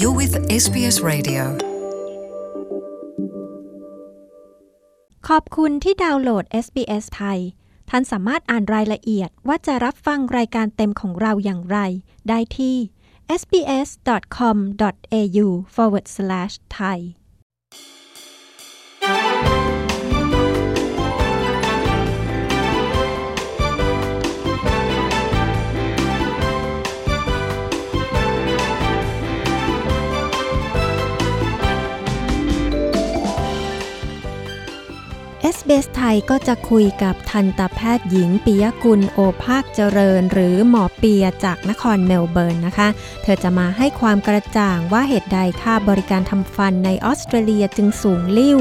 You're with SBS Radio ขอบคุณที่ดาวน์โหลด SBS ไทย ท่านสามารถอ่านรายละเอียดว่าจะรับฟังรายการเต็มของเราอย่างไร ได้ที่ sbs.com.au SBS ไทยก็จะคุยกับทันตแพทย์หญิงปิยกุลโอภาคเจริญ หรือหมอเปียจากนครเมลเบิร์นนะคะ เธอจะมาให้ความกระจ่างว่าเหตุใดค่าบริการทำฟันในออสเตรเลียจึงสูงลิ่ว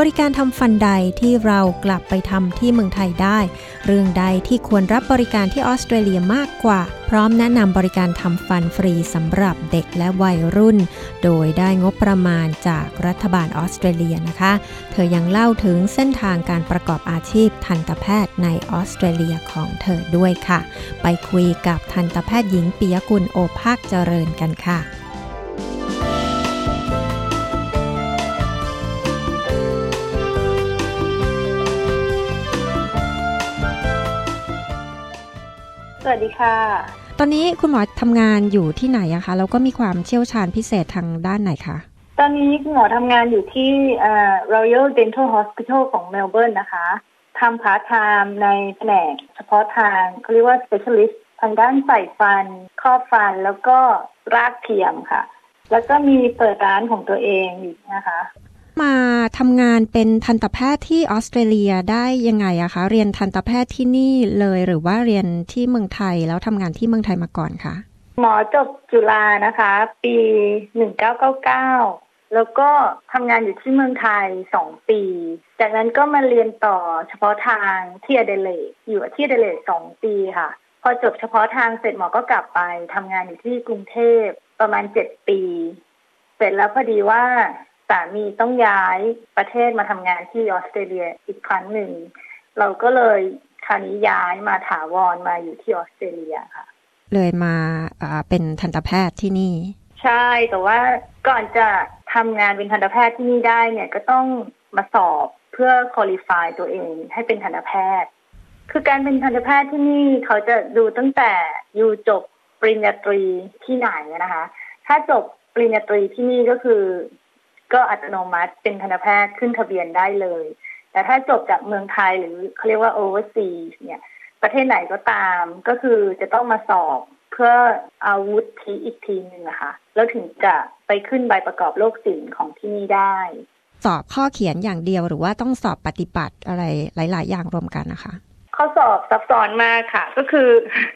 บริการทำฟันใดที่เรากลับไปทำที่เมืองไทยได้ เรื่องใดที่ควรรับบริการที่ออสเตรเลียมากกว่า พร้อมแนะนำบริการทำฟันฟรีสำหรับเด็กและวัยรุ่น โดยได้งบประมาณจากรัฐบาลออสเตรเลียนะคะ เธอยังเล่าถึงเส้นทางการประกอบอาชีพทันตแพทย์ในออสเตรเลียของเธอด้วยค่ะ ไปคุยกับทันตแพทย์หญิงปิยกุลโอภาคเจริญกันค่ะ วัสดีค่ะ ตอนนี้คุณหมอทำงานอยู่ที่ไหนอะคะ แล้วก็มีความเชี่ยวชาญพิเศษทางด้านไหนคะ ตอนนี้คุณหมอทำงานอยู่ที่เอ่อ Royal Dental Hospital ของเมลเบิร์นนะคะทำพาร์ทไทม์ในแผนกเฉพาะทางเขาเรียกว่า specialist ทางด้านใส่ฟัน ครอบฟันแล้วก็รากเทียมค่ะ แล้วก็มีเปิดร้านของตัวเองอยู่นะคะ มาทำงานเป็นทันตแพทย์ที่ออสเตรเลียได้ยังไงอะคะ เรียนทันตแพทย์ที่นี่เลยหรือว่าเรียนที่เมืองไทยแล้วทำงานที่เมืองไทยมาก่อนคะหมอจบจุฬานะคะ ปี 1999 แล้วก็ทำงานอยู่ที่เมืองไทยสองปี จากนั้นก็มาเรียนต่อเฉพาะทางที่อเดเลดอยู่ที่อเดเลดสองปีค่ะ พอจบเฉพาะทางเสร็จหมอก็กลับไปทำงานอยู่ที่กรุงเทพประมาณเจ็ดปี เสร็จแล้วพอดีว่า สามีต้องย้ายประเทศมาทำงานที่ออสเตรเลียอีกครั้งหนึ่ง เราก็เลยคราวนี้ย้ายมาถาวรมาอยู่ที่ออสเตรเลียค่ะ เลยมาอ่าเป็นทันตแพทย์ที่นี่ ใช่แต่ว่าก่อนจะทำงานเป็นทันตแพทย์ที่นี่ได้เนี่ยก็ต้องมาสอบเพื่อคุริฟายตัวเองให้เป็นทันตแพทย์ คือการเป็นทันตแพทย์ที่นี่เขาจะดูตั้งแต่อยู่จบปริญญาตรีที่ไหนนะคะ ถ้าจบปริญญาตรีที่นี่ก็คือ ก็อัตโนมัติเป็นทันตแพทย์ขึ้นทะเบียนได้เลย แต่ถ้าจบจากเมืองไทยหรือเขาเรียกว่า overseas เนี่ย ประเทศไหนก็ตามก็คือจะต้องมาสอบเพื่ออาวุธทีอีกทีหนึ่งอะค่ะแล้วถึงจะไปขึ้นใบประกอบโรคศิลป์ของที่นี่ได้ สอบข้อเขียนอย่างเดียวหรือว่าต้องสอบปฏิบัติอะไรหลาย ๆ อย่างรวมกันนะคะข้อสอบซับซ้อนมากค่ะ ก็คือ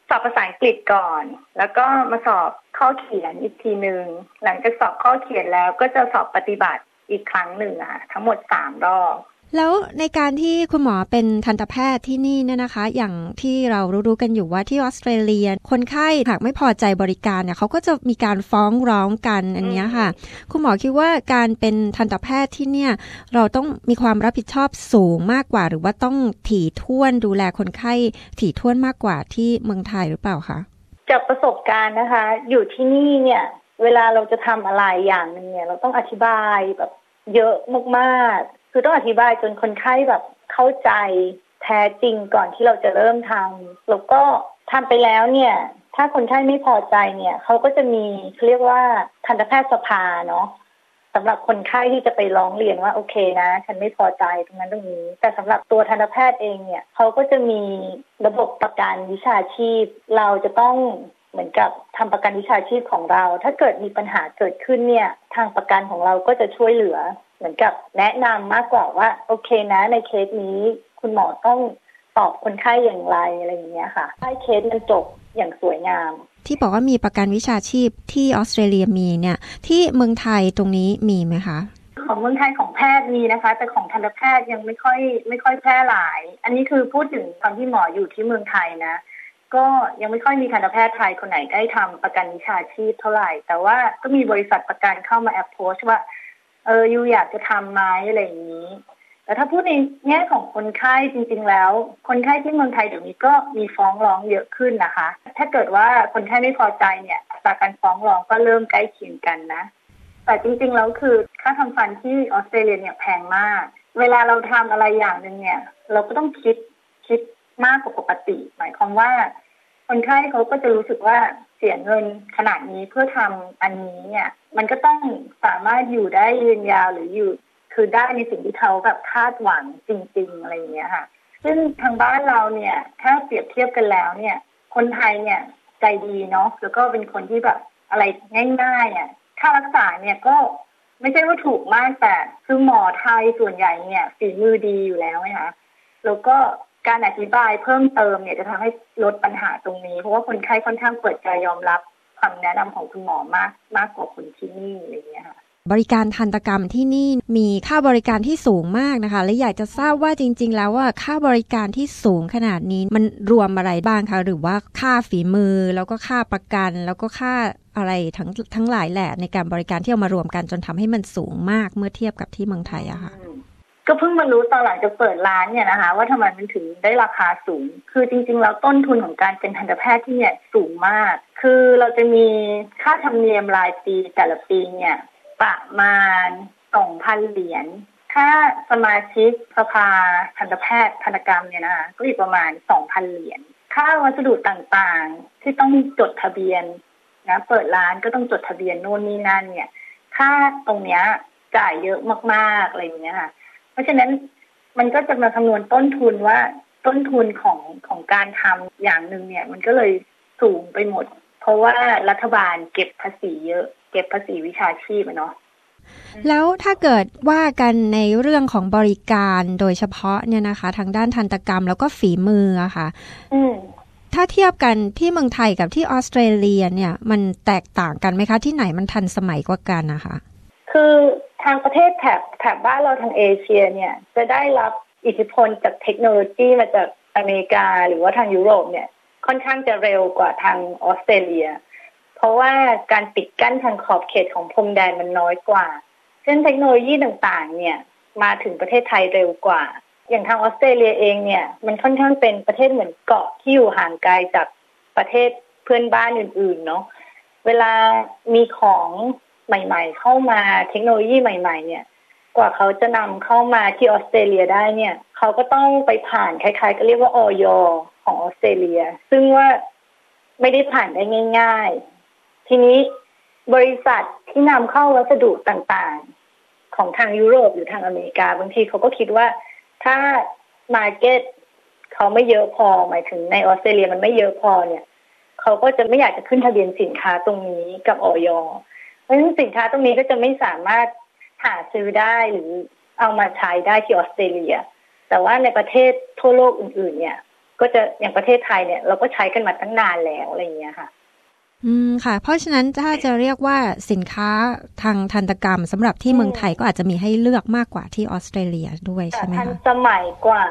สอบภาษาอังกฤษก่อน แล้วก็มาสอบ ข้อเขียนอีกทีหนึ่งหลังจากสอบข้อเขียนแล้วก็จะสอบปฏิบัติอีกครั้งหนึ่งอะค่ะทั้งหมดสามรอบแล้วในการที่คุณหมอเป็นทันตแพทย์ที่นี่เนี่ยนะคะ อย่างที่เรารู้ๆกันอยู่ว่าที่ออสเตรเลีย คนไข้หากไม่พอใจบริการเนี่ยเขาก็จะมีการฟ้องร้องกันอันนี้ค่ะ คุณหมอคิดว่าการเป็นทันตแพทย์ที่เนี่ย เราต้องมีความรับผิดชอบสูงมากกว่า หรือว่าต้องถี่ถ้วนดูแลคนไข้ถี่ถ้วนมากกว่าที่เมืองไทยหรือเปล่าคะ จากประสบการณ์นะคะ อยู่ที่นี่เนี่ย เวลาเราจะทำอะไรอย่างหนึ่งเนี่ย เราต้องอธิบายแบบเยอะมากๆ คือต้องอธิบายจนคนไข้แบบเข้าใจแท้จริงก่อนที่เราจะเริ่มทำแล้วก็ทำไปแล้วเนี่ย ถ้าคนไข้ไม่พอใจเนี่ยเขาก็จะมีเขาเรียกว่าทันตแพทยสภาเนาะ สำหรับคนไข้ที่จะไปร้องเรียนว่าโอเคนะ ฉันไม่พอใจตรงนั้นตรงนี้ แต่สำหรับตัวทันตแพทย์เองเนี่ยเขาก็จะมีระบบประกันวิชาชีพ เราจะต้องเหมือนกับทำประกันวิชาชีพของเรา ถ้าเกิดมีปัญหาเกิดขึ้นเนี่ย ทางประกันของเราก็จะช่วยเหลือ เหมือนกับแนะนำมากกว่าว่าโอเคนะ ในเคสนี้คุณหมอต้องตอบคนไข้อย่างไรอะไรอย่างเงี้ยค่ะให้เคสมันจบ อย่างสวยงาม ที่บอกว่ามีประกันวิชาชีพที่ออสเตรเลียมีเนี่ย ที่เมืองไทยตรงนี้มีไหมคะ ของเมืองไทยของแพทย์มีนะคะ แต่ของทันตแพทย์ยังไม่ค่อยไม่ค่อยแพร่หลาย อันนี้คือพูดถึงตอนที่หมออยู่ที่เมืองไทยนะ ก็ยังไม่ค่อยมีทันตแพทย์ไทยคนไหนได้ทำประกันวิชาชีพเท่าไหร่ แต่ว่าก็มีบริษัทประกันเข้ามาแอปโพสว่าเออยูอยากจะทำไหมอะไรอย่างนี้ แต่ถ้าพูดในแง่ของคนไข้จริง ๆ แล้ว คนไข้ที่เมืองไทยเดี๋ยวนี้ก็มีฟ้องร้องเยอะขึ้นนะคะ ถ้าเกิดว่าคนไข้ไม่พอใจเนี่ยอัตราการฟ้องร้องก็เริ่มใกล้เคียงกันนะ แต่จริงๆแล้วคือค่าทำฟันที่ออสเตรเลียเนี่ยแพงมาก เวลาเราทำอะไรอย่างหนึ่งเนี่ย เราก็ต้องคิดคิดมากกว่าปกติ หมายความว่า คนไข้เขาก็จะรู้สึกว่าเสียเงินขนาดนี้เพื่อทำอันนี้เนี่ย มันก็ต้องสามารถอยู่ได้ยืนยาวหรืออยู่ คือได้ในสิ่งที่เขาแบบคาดหวังจริง ๆ อะไรอย่างเงี้ยค่ะ ซึ่งทางบ้านเราเนี่ย ถ้าเปรียบเทียบกันแล้วเนี่ย คนไทยเนี่ยใจดีเนาะแล้วก็เป็นคนที่แบบอะไรง่ายๆอะค่ารักษาเนี่ยก็ไม่ใช่ว่าถูกมากแต่คือหมอไทยส่วนใหญ่เนี่ยฝีมือดีอยู่แล้วนะคะแล้วก็การอธิบายเพิ่มเติมเนี่ยจะทำให้ลดปัญหาตรงนี้ เพราะว่าคนไข้ค่อนข้างเปิดใจยอมรับคำแนะนำของคุณหมอมากมากกว่าคนที่นี่อะไรอย่างเงี้ยค่ะ บริการทันตกรรมที่นี่มีค่าบริการที่สูงมากนะคะ และอยากจะทราบว่าจริง ๆ แล้วว่าค่าบริการที่สูงขนาดนี้มันรวมอะไรบ้างคะ หรือว่าค่าฝีมือ แล้วก็ค่าประกัน แล้วก็ค่าอะไรทั้งทั้งหลายแหละในการบริการที่เอามารวมกันจนทำให้มันสูงมากเมื่อเทียบกับที่เมืองไทยอะค่ะก็เพิ่งมารู้ตอนหลังจะเปิดร้านเนี่ยนะคะ ว่าทำไมมันถึงได้ราคาสูง คือจริง ๆ แล้วต้นทุนของการเป็นทันตแพทย์ที่เนี่ยสูงมาก คือเราจะมีค่าธรรมเนียมรายปีแต่ละปีเนี่ย ประมาณสองพันเหรียญค่าสมาชิกสภาทันตแพทย์ทันตกรรมเนี่ยนะคะก็อีกประมาณสองพันเหรียญค่าวัสดุต่างๆ ที่ต้องจดทะเบียนนะเปิดร้านก็ต้องจดทะเบียนโน่นนี่นั่นเนี่ย ค่าตรงเนี้ยจ่ายเยอะมากๆอะไรอย่างเงี้ยค่ะ เพราะฉะนั้นมันก็จะมาคำนวณต้นทุนว่าต้นทุนของของการทำอย่างหนึ่งเนี่ย มันก็เลยสูงไปหมด เพราะว่ารัฐบาลเก็บภาษีเยอะ เก็บภาษีวิชาชีพเนาะแล้วถ้าเกิดว่ากันในเรื่องของบริการโดยเฉพาะเนี่ยนะคะ ทางด้านทันตกรรมแล้วก็ฝีมืออะค่ะอืมถ้าเทียบกันที่เมืองไทยกับที่ออสเตรเลียเนี่ย มันแตกต่างกันไหมคะ ที่ไหนมันทันสมัยกว่ากันนะคะคือทางประเทศแถบแถบบ้านเราทางเอเชียเนี่ย จะได้รับอิทธิพลจากเทคโนโลยีมาจากอเมริกาหรือว่าทางยุโรปเนี่ย ค่อนข้างจะเร็วกว่าทางออสเตรเลีย เพราะว่าการปิดกั้นทางขอบเขตของพรมแดนมันน้อยกว่า เช่นเทคโนโลยีต่างๆ เนี่ยมาถึงประเทศไทยเร็วกว่า อย่างทางออสเตรเลียเองเนี่ย มันค่อนข้างเป็นประเทศเหมือนเกาะที่อยู่ห่างไกลจากประเทศเพื่อนบ้านอื่นๆเนาะ เวลามีของใหม่ๆ เข้ามาเทคโนโลยีใหม่ ๆ เนี่ย กว่าเขาจะนำเข้ามาที่ออสเตรเลียได้เนี่ยเขาก็ต้องไปผ่านคล้ายๆ ก็เรียกว่าออยของออสเตรเลีย ซึ่งว่าไม่ได้ผ่านได้ง่าย ทีนี้บริษัทที่นำเข้าวัสดุต่างๆ ของทางยุโรปหรือทางอเมริกา บางทีเขาก็คิดว่าถ้า market เขาไม่เยอะพอหมายถึงในออสเตรเลียมันไม่เยอะพอเนี่ยเขาก็จะไม่อยากจะขึ้นทะเบียนสินค้าตรงนี้กับออสเพราะฉะนั้นสินค้าตรงนี้ก็จะไม่สามารถหาซื้อได้หรือเอามาใช้ได้ที่ออสเตรเลีย แต่ว่าในประเทศทั่วโลกอื่น ๆ เนี่ย ก็จะอย่างประเทศไทยเนี่ย เราก็ใช้กันมาตั้งนานแล้วอะไรอย่างเงี้ยค่ะ อืมค่ะ เพราะฉะนั้นถ้าจะเรียกว่าสินค้าทางทันตกรรมสำหรับที่เมืองไทยก็อาจจะมีให้เลือกมากกว่าที่ออสเตรเลียด้วยใช่ไหมทันคะสมัยกว่า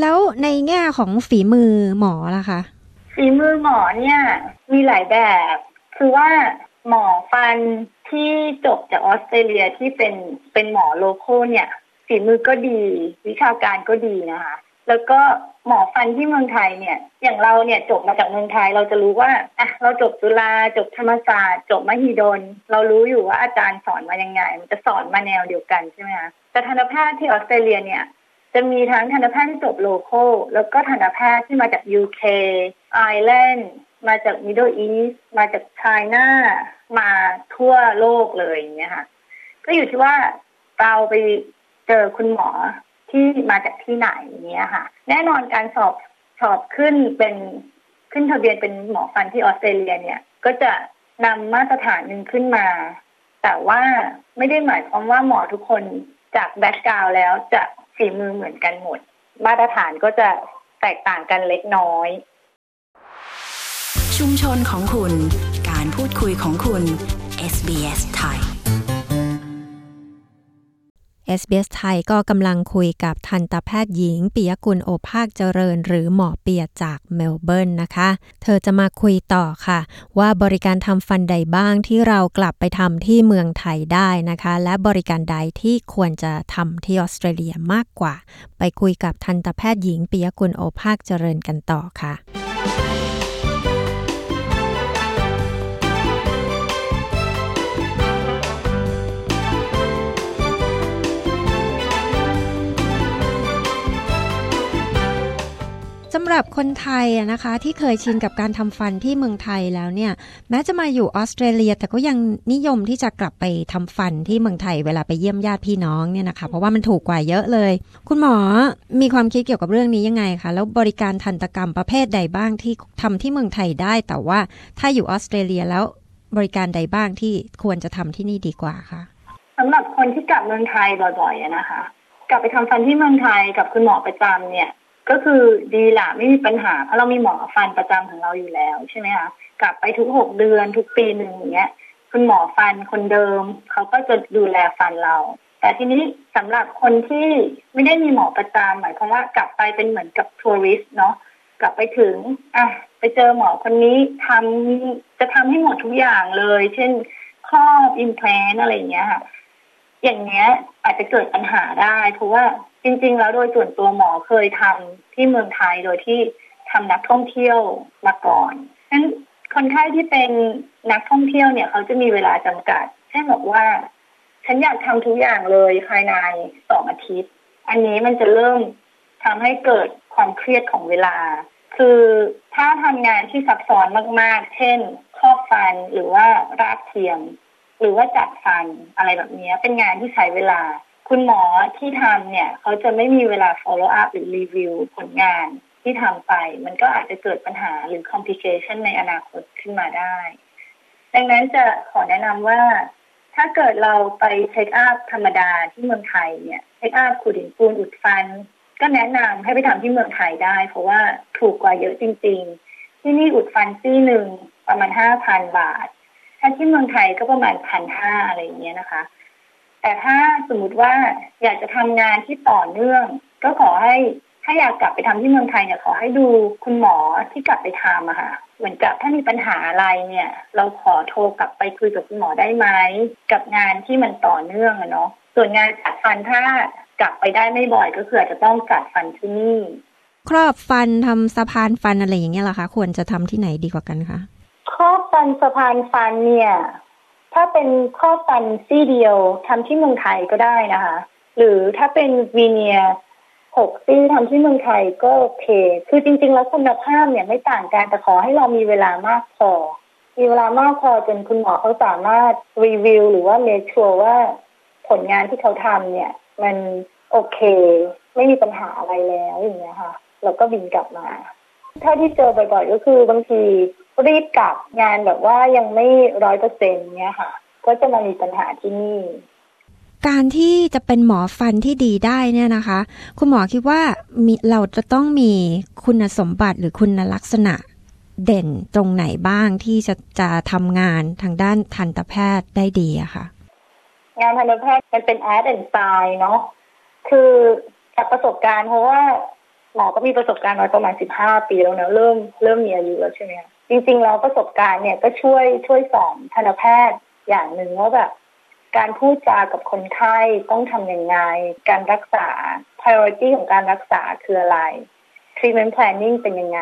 แล้วในแง่ของฝีมือหมอล่ะคะ ฝีมือหมอเนี่ย มีหลายแบบ คือว่าหมอฟันที่จบจากออสเตรเลียที่เป็นเป็นหมอ local เนี่ย ฝีมือก็ดี วิชาการก็ดีนะคะ แล้วก็ หมอฟันที่เมืองไทยเนี่ย อย่างเราเนี่ยจบมาจากเมืองไทยเราจะรู้ว่าอะเราจบจุฬาจบธรรมศาสตร์จบมหิดล เรารู้อยู่ว่าอาจารย์สอนมายังไง มันจะสอนมาแนวเดียวกันใช่ไหมคะแต่ทันตแพทย์ที่ออสเตรเลียเนี่ยจะมีทั้งทันตแพทย์ที่จบ local แล้วก็ทันตแพทย์ที่มาจาก UK ไอร์แลนด์มาจาก Middle East มาจากไชน่ามาทั่วโลกเลยอย่างเงี้ยค่ะ ก็อยู่ที่ว่าเราไปเจอคุณหมอ ที่มาจากที่ไหนเงี้ยค่ะ แน่นอนการสอบสอบขึ้นเป็นขึ้นทะเบียนเป็นหมอฟันที่ออสเตรเลียเนี่ย ก็จะนำมาตรฐานหนึ่งขึ้นมา แต่ว่าไม่ได้หมายความว่าหมอทุกคนจากแบ็กกราวแล้วจะฝีมือเหมือนกันหมด มาตรฐานก็จะแตกต่างกันเล็กน้อย ชุมชนของคุณ การพูดคุยของคุณ SBS ไทย SBS ไทยก็กำลังคุยกับทันตแพทย์หญิงปิยกุลโอภาคเจริญ หรือหมอเปียจากเมลเบิร์นนะคะ เธอจะมาคุยต่อค่ะ ว่าบริการทำฟันใดบ้างที่เรากลับไปทำที่เมืองไทยได้นะคะ และบริการใดที่ควรจะทำที่ออสเตรเลียมากกว่า ไปคุยกับทันตแพทย์หญิงปิยกุลโอภาคเจริญกันต่อค่ะ สำหรับคนไทยนะคะที่เคยชินกับการทำฟันที่เมืองไทยแล้วเนี่ย แม้จะมาอยู่ออสเตรเลีย แต่ก็ยังนิยมที่จะกลับไปทำฟันที่เมืองไทยเวลาไปเยี่ยมญาติพี่น้องเนี่ยนะคะเพราะว่ามันถูกกว่าเยอะเลย คุณหมอมีความคิดเกี่ยวกับเรื่องนี้ยังไงคะแล้วบริการทันตกรรมประเภทใดบ้างที่ทำที่เมืองไทยได้ แต่ว่าถ้าอยู่ออสเตรเลียแล้วบริการใดบ้างที่ควรจะทำที่นี่ดีกว่าคะสำหรับคนที่กลับเมืองไทยบ่อยๆนะคะ กลับไปทำฟันที่เมืองไทยกับคุณหมอประจำเนี่ย ก็คือดีละไม่มีปัญหาเพราะเรามีหมอฟันประจำของเราอยู่แล้วใช่ไหมคะกลับไปทุกหกเดือนทุกปีหนึ่งอย่างเงี้ยคุณหมอฟันคนเดิมเขาก็จะดูแลฟันเรา แต่ทีนี้สำหรับคนที่ไม่ได้มีหมอประจำหมายความว่ากลับไปเป็นเหมือนกับทัวริสเนาะกลับไปถึงอะไปเจอหมอคนนี้ทำจะทำให้หมดทุกอย่างเลย เช่นครอบอิมแพลนอะไรอย่างเงี้ยค่ะอย่างเงี้ยอาจจะเกิดปัญหาได้ เพราะว่า จริง ๆ แล้วโดยส่วนตัวหมอเคยทำที่เมืองไทยโดยที่ทำนักท่องเที่ยวมาก่อนฉะนั้นคนไข้ที่เป็นนักท่องเที่ยวเนี่ย เขาจะมีเวลาจำกัด เช่นบอกว่า ฉันอยากทำทุกอย่างเลยภายในสองอาทิตย์ อันนี้มันจะเริ่มทำให้เกิดความเครียดของเวลา คือถ้าทำงานที่ซับซ้อนมาก ๆ เช่นครอบฟันหรือว่ารากเทียม หรือว่าจัดฟันอะไรแบบนี้เป็นงานที่ใช้เวลา คุณหมอที่ทำเนี่ย เขาจะไม่มีเวลา follow up หรือรีวิวผลงานที่ทำไป มันก็อาจจะเกิดปัญหาหรือ complication ในอนาคตขึ้นมาได้ ดังนั้นจะขอแนะนำว่า ถ้าเกิดเราไปเช็คอัพธรรมดาที่เมืองไทยเนี่ยเช็คอัพขูดหินปูนอุดฟัน ก็แนะนำให้ไปทำที่เมืองไทยได้ เพราะว่าถูกกว่าเยอะจริง ๆ ที่นี่อุดฟันซี่หนึ่งประมาณห้าพันบาท ถ้าที่เมืองไทยก็ประมาณพันห้าอะไรอย่างเงี้ยนะคะ แต่ถ้าสมมติว่าอยากจะทำงานที่ต่อเนื่อง ก็ขอให้ถ้าอยากกลับไปทำที่เมืองไทยเนี่ยขอให้ดูคุณหมอที่กลับไปทำอะค่ะ เหมือนกับถ้ามีปัญหาอะไรเนี่ย เราขอโทรกลับไปคุยกับคุณหมอได้ไหมกับงานที่มันต่อเนื่องอะเนาะส่วนงานจัดฟันถ้ากลับไปได้ไม่บ่อยก็คืออาจจะต้องจัดฟันที่นี่ ครอบฟันทำสะพานฟันอะไรอย่างเงี้ยล่ะคะควรจะทำที่ไหนดีกว่ากันคะครอบฟันสะพานฟันเนี่ย ถ้าเป็นข้อฟันซี่เดียวทำที่เมืองไทยก็ได้นะคะ หรือถ้าเป็นวีเนียหกซี่ทำที่เมืองไทยก็โอเค คือจริง ๆ แล้วคุณภาพเนี่ยไม่ต่างกันแต่ขอให้เรามีเวลามากพอ มีเวลามากพอจนคุณหมอเขาสามารถรีวิวหรือว่าเมชัวร์ว่าผลงานที่เขาทำเนี่ย มันโอเค ไม่มีปัญหาอะไรแล้วอย่างเงี้ยค่ะแล้วก็บินกลับมาถ้าที่เจอบ่อยๆ ก็คือบางที รีบกลับงานแบบว่ายังไม่ร้อยเปอร์เซ็นต์เนี้ยค่ะ ก็จะมามีปัญหาที่นี่ การที่จะเป็นหมอฟันที่ดีได้เนี่ยนะคะ คุณหมอคิดว่ามีเราจะต้องมีคุณสมบัติหรือคุณลักษณะเด่นตรงไหนบ้างที่จะจะทำงานทางด้านทันตแพทย์ได้ดีอะค่ะ งานทันตแพทย์มันเป็นอาร์ตแอนด์ไซน์เนาะคือจากประสบการณ์เพราะว่าหมอก็มีประสบการณ์มาประมาณสิบห้าปีแล้วเนะเริ่มเริ่มมีอายุแล้วใช่ไหม จริงๆเราประสบการณ์เนี่ยก็ช่วยช่วยสอนทันตแพทย์อย่างหนึ่งว่าแบบการพูดจากับคนไข้ต้องทำยังไง การรักษา priority ของการรักษาคืออะไร treatment planning เป็นยังไง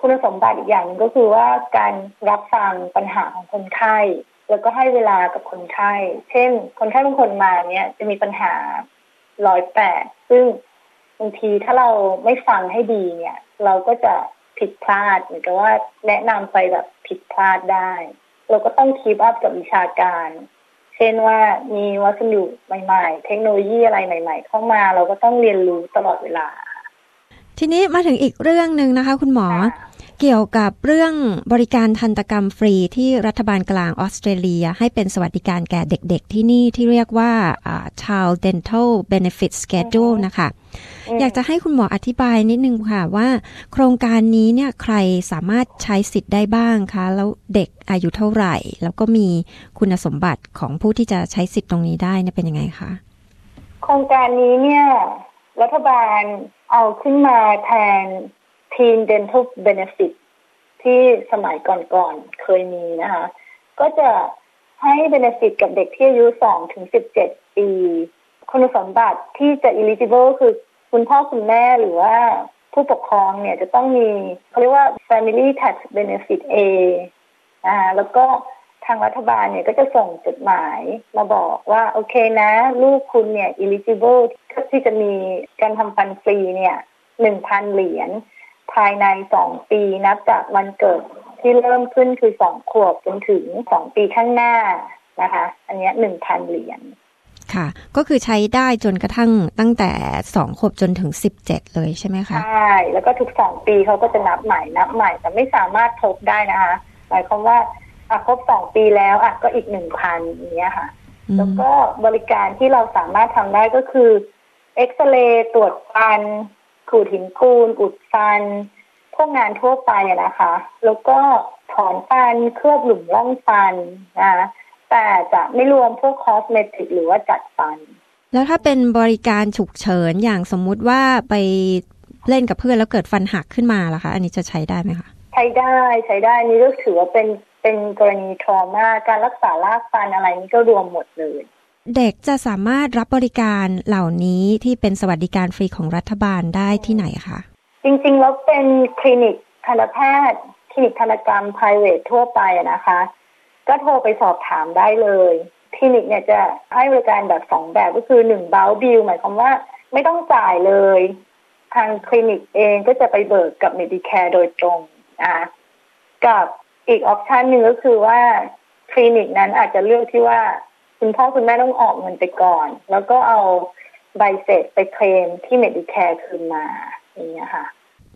คุณสมบัติอีกอย่างหนึ่งก็คือว่าการรับฟังปัญหาของคนไข้ แล้วก็ให้เวลากับคนไข้ เช่น คนไข้บางคนมาเนี่ยจะมีปัญหาร้อยแปดซึ่งบางทีถ้าเราไม่ฟังให้ดีเนี่ย เราก็จะ ผิดพลาด เหมือนกับว่าแนะนำไปแบบผิดพลาดได้ เราก็ต้องคีบอัพกับวิชาการ เช่นว่ามีวัสดุใหม่ ๆ เทคโนโลยีอะไรใหม่ ๆ เข้ามาเราก็ต้องเรียนรู้ตลอดเวลา ทีนี้มาถึงอีกเรื่องหนึ่งนะคะ คุณหมอ เกี่ยวกับเรื่องบริการทันตกรรมฟรีที่รัฐบาลกลางออสเตรเลีย ให้เป็นสวัสดิการแก่เด็กๆที่นี่ที่เรียกว่า Child Dental Benefit Schedule นะคะ อยากจะให้คุณหมออธิบายนิดนึงค่ะว่า โครงการนี้เนี่ยใครสามารถใช้สิทธิ์ได้บ้างคะ แล้วเด็กอายุเท่าไหร่ แล้วก็มีคุณสมบัติของผู้ที่จะใช้สิทธิ์ตรงนี้ได้เนี่ยเป็นยังไงคะ โครงการนี้เนี่ยรัฐบาลเอาขึ้นมาแทน Teen Dental Benefit ที่สมัยก่อนๆเคยมีนะคะ ก็จะให้ benefit กับเด็กที่อายุสองถึงสิบเจ็ดปี คุณสมบัติที่จะ eligible คือคุณพ่อคุณแม่หรือว่าผู้ปกครองเนี่ยจะต้องมีเขาเรียกว่า family tax benefit A อ่าแล้วก็ทางรัฐบาลเนี่ยก็จะส่งจดหมายมาบอกว่า โอเคนะ ลูกคุณเนี่ย eligible ที่จะมีการทำฟันฟรีเนี่ยหนึ่งพันเหรียญ ภายในสองปีนับจากวันเกิดที่เริ่มขึ้นคือสองขวบจนถึงสองปีข้างหน้านะคะ อันนี้หนึ่งพันเหรียญค่ะ ก็คือใช้ได้จนกระทั่งตั้งแต่สองขวบจนถึงสิบเจ็ดเลยใช่ไหมคะใช่แล้วก็ทุกสองปีเขาก็จะนับใหม่นับใหม่ แต่ไม่สามารถทบได้นะคะหมายความว่าอะครบสองปีแล้วอะก็อีกหนึ่งพันอย่างเงี้ยค่ะอืมแล้วก็บริการที่เราสามารถทำได้ก็คือเอ็กซเรย์ตรวจฟัน ขูดหินปูนอุดฟัน พวกงานทั่วไปอะนะคะ แล้วก็ถอนฟันเคลือบหลุมร่องฟันนะคะแต่จะไม่รวมพวกคอสเมติกหรือว่าจัดฟัน แล้วถ้าเป็นบริการฉุกเฉินอย่างสมมุติว่าไปเล่นกับเพื่อนแล้วเกิดฟันหักขึ้นมาล่ะคะ อันนี้จะใช้ได้ไหมคะ ใช้ได้ใช้ได้นี่ก็ถือว่าเป็นเป็นกรณีทรมาการรักษารากฟันอะไรนี่ก็รวมหมดเลย เด็กจะสามารถรับบริการเหล่านี้ที่เป็นสวัสดิการฟรีของรัฐบาลได้ที่ไหนคะ จริงๆ แล้วเป็นคลินิกทันตแพทย์ คลินิกทันตกรรม private ทั่วไปนะคะ ก็โทรไปสอบถามได้เลย คลินิกเนี่ยจะให้บริการแบบสองแบบก็คือหนึ่งเบลบิลหมายความว่าไม่ต้องจ่ายเลย ทางคลินิกเองก็จะไปเบิกกับ Medicare โดยตรงนะคะกับอีกออปชันหนึ่งก็คือว่าคลินิกนั้นอาจจะเลือกที่ว่า คุณพ่อคุณแม่ต้องออกเงินไปก่อน แล้วก็เอาใบเสร็จไปเคลมที่ Medicare คืนมาอย่างเงี้ยค่ะ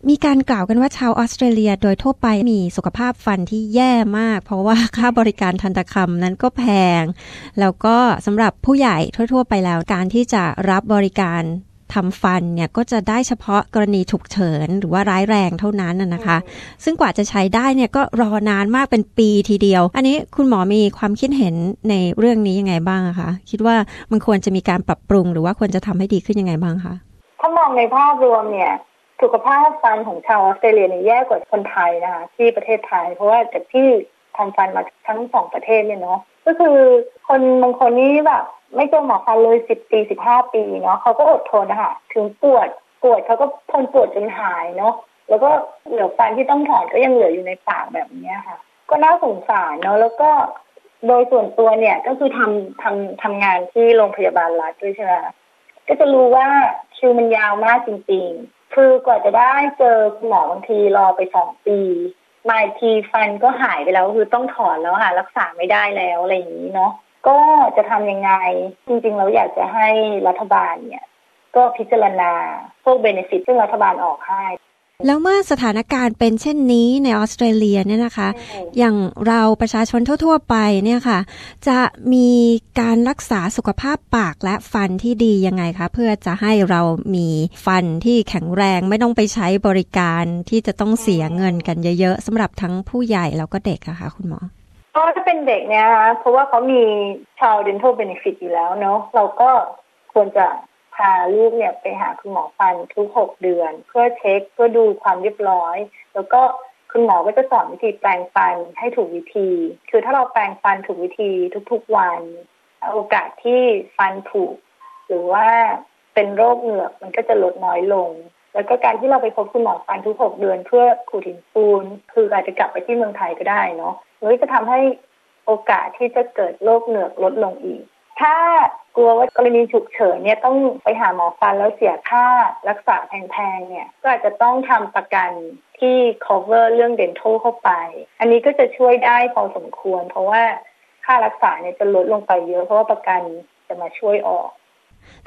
มีการกล่าวกันว่าชาวออสเตรเลียโดยทั่วไปมีสุขภาพฟันที่แย่มาก เพราะว่าค่าบริการทันตกรรมนั้นก็แพง แล้วก็สำหรับผู้ใหญ่ทั่ว ๆ ไปแล้วการที่จะรับบริการ ทำฟันเนี่ยก็จะได้เฉพาะกรณีฉุกเฉินหรือว่าร้ายแรงเท่านั้นน่ะนะคะ ซึ่งกว่าจะใช้ได้เนี่ยก็รอนานมากเป็นปีทีเดียว อันนี้คุณหมอมีความคิดเห็นในเรื่องนี้ยังไงบ้างอะคะคิดว่ามันควรจะมีการปรับปรุง หรือว่าควรจะทำให้ดีขึ้นยังไงบ้างคะถ้ามองในภาพรวมเนี่ยสุขภาพฟันของชาวออสเตรเลียเนี่ยแย่กว่าคนไทยนะคะที่ประเทศไทย เพราะว่าจากที่ทำฟันมาทั้งสองประเทศเนี่ยเนาะ ก็คือคนบางคนนี่แบบไม่เจอหมอฟันเลยสิบปีสิบห้าปีเนาะเขาก็อดทนนะคะถึงปวดปวดเขาก็ทนปวดจนหายเนาะแล้วก็เหลือฟันที่ต้องถอนก็ยังเหลืออยู่ในปากแบบเนี้ยค่ะ ก็น่าสงสารเนาะแล้วก็โดยส่วนตัวเนี่ยก็คือทำทำทำงานที่โรงพยาบาลรัฐด้วยใช่ไหมก็จะรู้ว่าคิวมันยาวมากจริง ๆ คือกว่าจะได้เจอคุณหมอบางทีรอไปสองปี มาทีฟันก็หายไปแล้วคือต้องถอนแล้วค่ะ รักษาไม่ได้แล้วอะไรอย่างนี้เนาะก็จะทำยังไง จริงๆเราอยากจะให้รัฐบาลเนี่ย ก็พิจารณาพวกเบนฟิตซึ่งรัฐบาลออกให้ แล้วเมื่อสถานการณ์เป็นเช่นนี้ในออสเตรเลียเนี่ยนะคะ อย่างเราประชาชนทั่ว ๆ ไปเนี่ยค่ะ จะมีการรักษาสุขภาพปากและฟันที่ดียังไงคะ เพื่อจะให้เรามีฟันที่แข็งแรงไม่ต้องไปใช้บริการที่จะต้องเสียเงินกันเยอะ ๆสำหรับทั้งผู้ใหญ่แล้วก็เด็กอะค่ะคุณหมอก็ถ้าเป็นเด็กเนี่ยนะคะเพราะว่าเขามีชาว dental benefit อยู่แล้วเนาะเราก็ควรจะ พาลูกเนี่ยไปหาคุณหมอฟันทุกหกเดือน เพื่อเช็คเพื่อดูความเรียบร้อย แล้วก็คุณหมอก็จะสอนวิธีแปรงฟันให้ถูกวิธี คือถ้าเราแปรงฟันถูกวิธีทุกๆวัน โอกาสที่ฟันผุหรือว่าเป็นโรคเหงือกมันก็จะลดน้อยลง แล้วก็การที่เราไปพบคุณหมอฟันทุกหกเดือน เพื่อขูดหินปูน คืออาจจะกลับไปที่เมืองไทยก็ได้เนาะหรือจะทำให้โอกาสที่จะเกิดโรคเหงือกลดลงอีก ถ้ากลัวว่ากรณีฉุกเฉินเนี่ยต้องไปหาหมอฟันแล้วเสียค่ารักษาแพงๆเนี่ยก็อาจจะต้องทำประกันที่ cover เรื่อง dental เข้าไป อันนี้ก็จะช่วยได้พอสมควร เพราะว่าค่ารักษาเนี่ยจะลดลงไปเยอะเพราะว่าประกันจะมาช่วยออก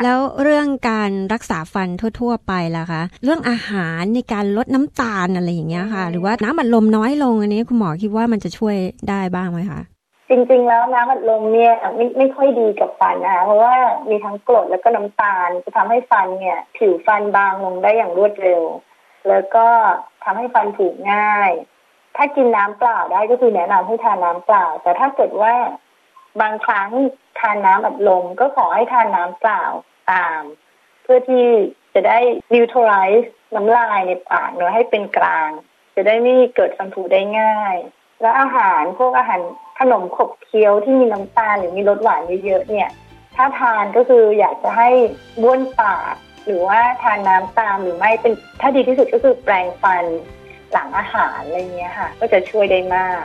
แล้วเรื่องการรักษาฟันทั่ว ๆ ไปล่ะคะ เรื่องอาหารในการลดน้ำตาลอะไรอย่างเงี้ยค่ะ หรือว่าน้ำอัดลมน้อยลงอันนี้คุณหมอคิดว่ามันจะช่วยได้บ้างไหมคะ จริง ๆ แล้วน้ำอัดลมเนี่ยไม่ไม่ค่อยดีกับฟันนะคะเพราะว่ามีทั้งกรดแล้วก็น้ำตาลจะทำให้ฟันเนี่ย ผิวฟันบางลงได้อย่างรวดเร็ว แล้วก็ทำให้ฟันผุง่าย ถ้ากินน้ำเปล่าได้ก็คือแนะนำให้ทานน้ำเปล่า แต่ถ้าเกิดว่าบางครั้งทานน้ำอัดลมก็ขอให้ทานน้ำเปล่าตาม เพื่อที่จะได้ neutralize น้ำลายในปากเนื้อให้เป็นกลาง จะได้ไม่เกิดฟันผุได้ง่าย และอาหารพวกอาหาร ขนมขบเคี้ยวที่มีน้ำตาลหรือมีรสหวานเยอะๆเนี่ย ถ้าทานก็คืออยากจะให้บ้วนปากหรือว่าทานน้ำตามหรือไม่เป็นถ้าดีที่สุดก็คือแปรงฟันหลังอาหารอะไรเงี้ยค่ะ ก็จะช่วยได้มาก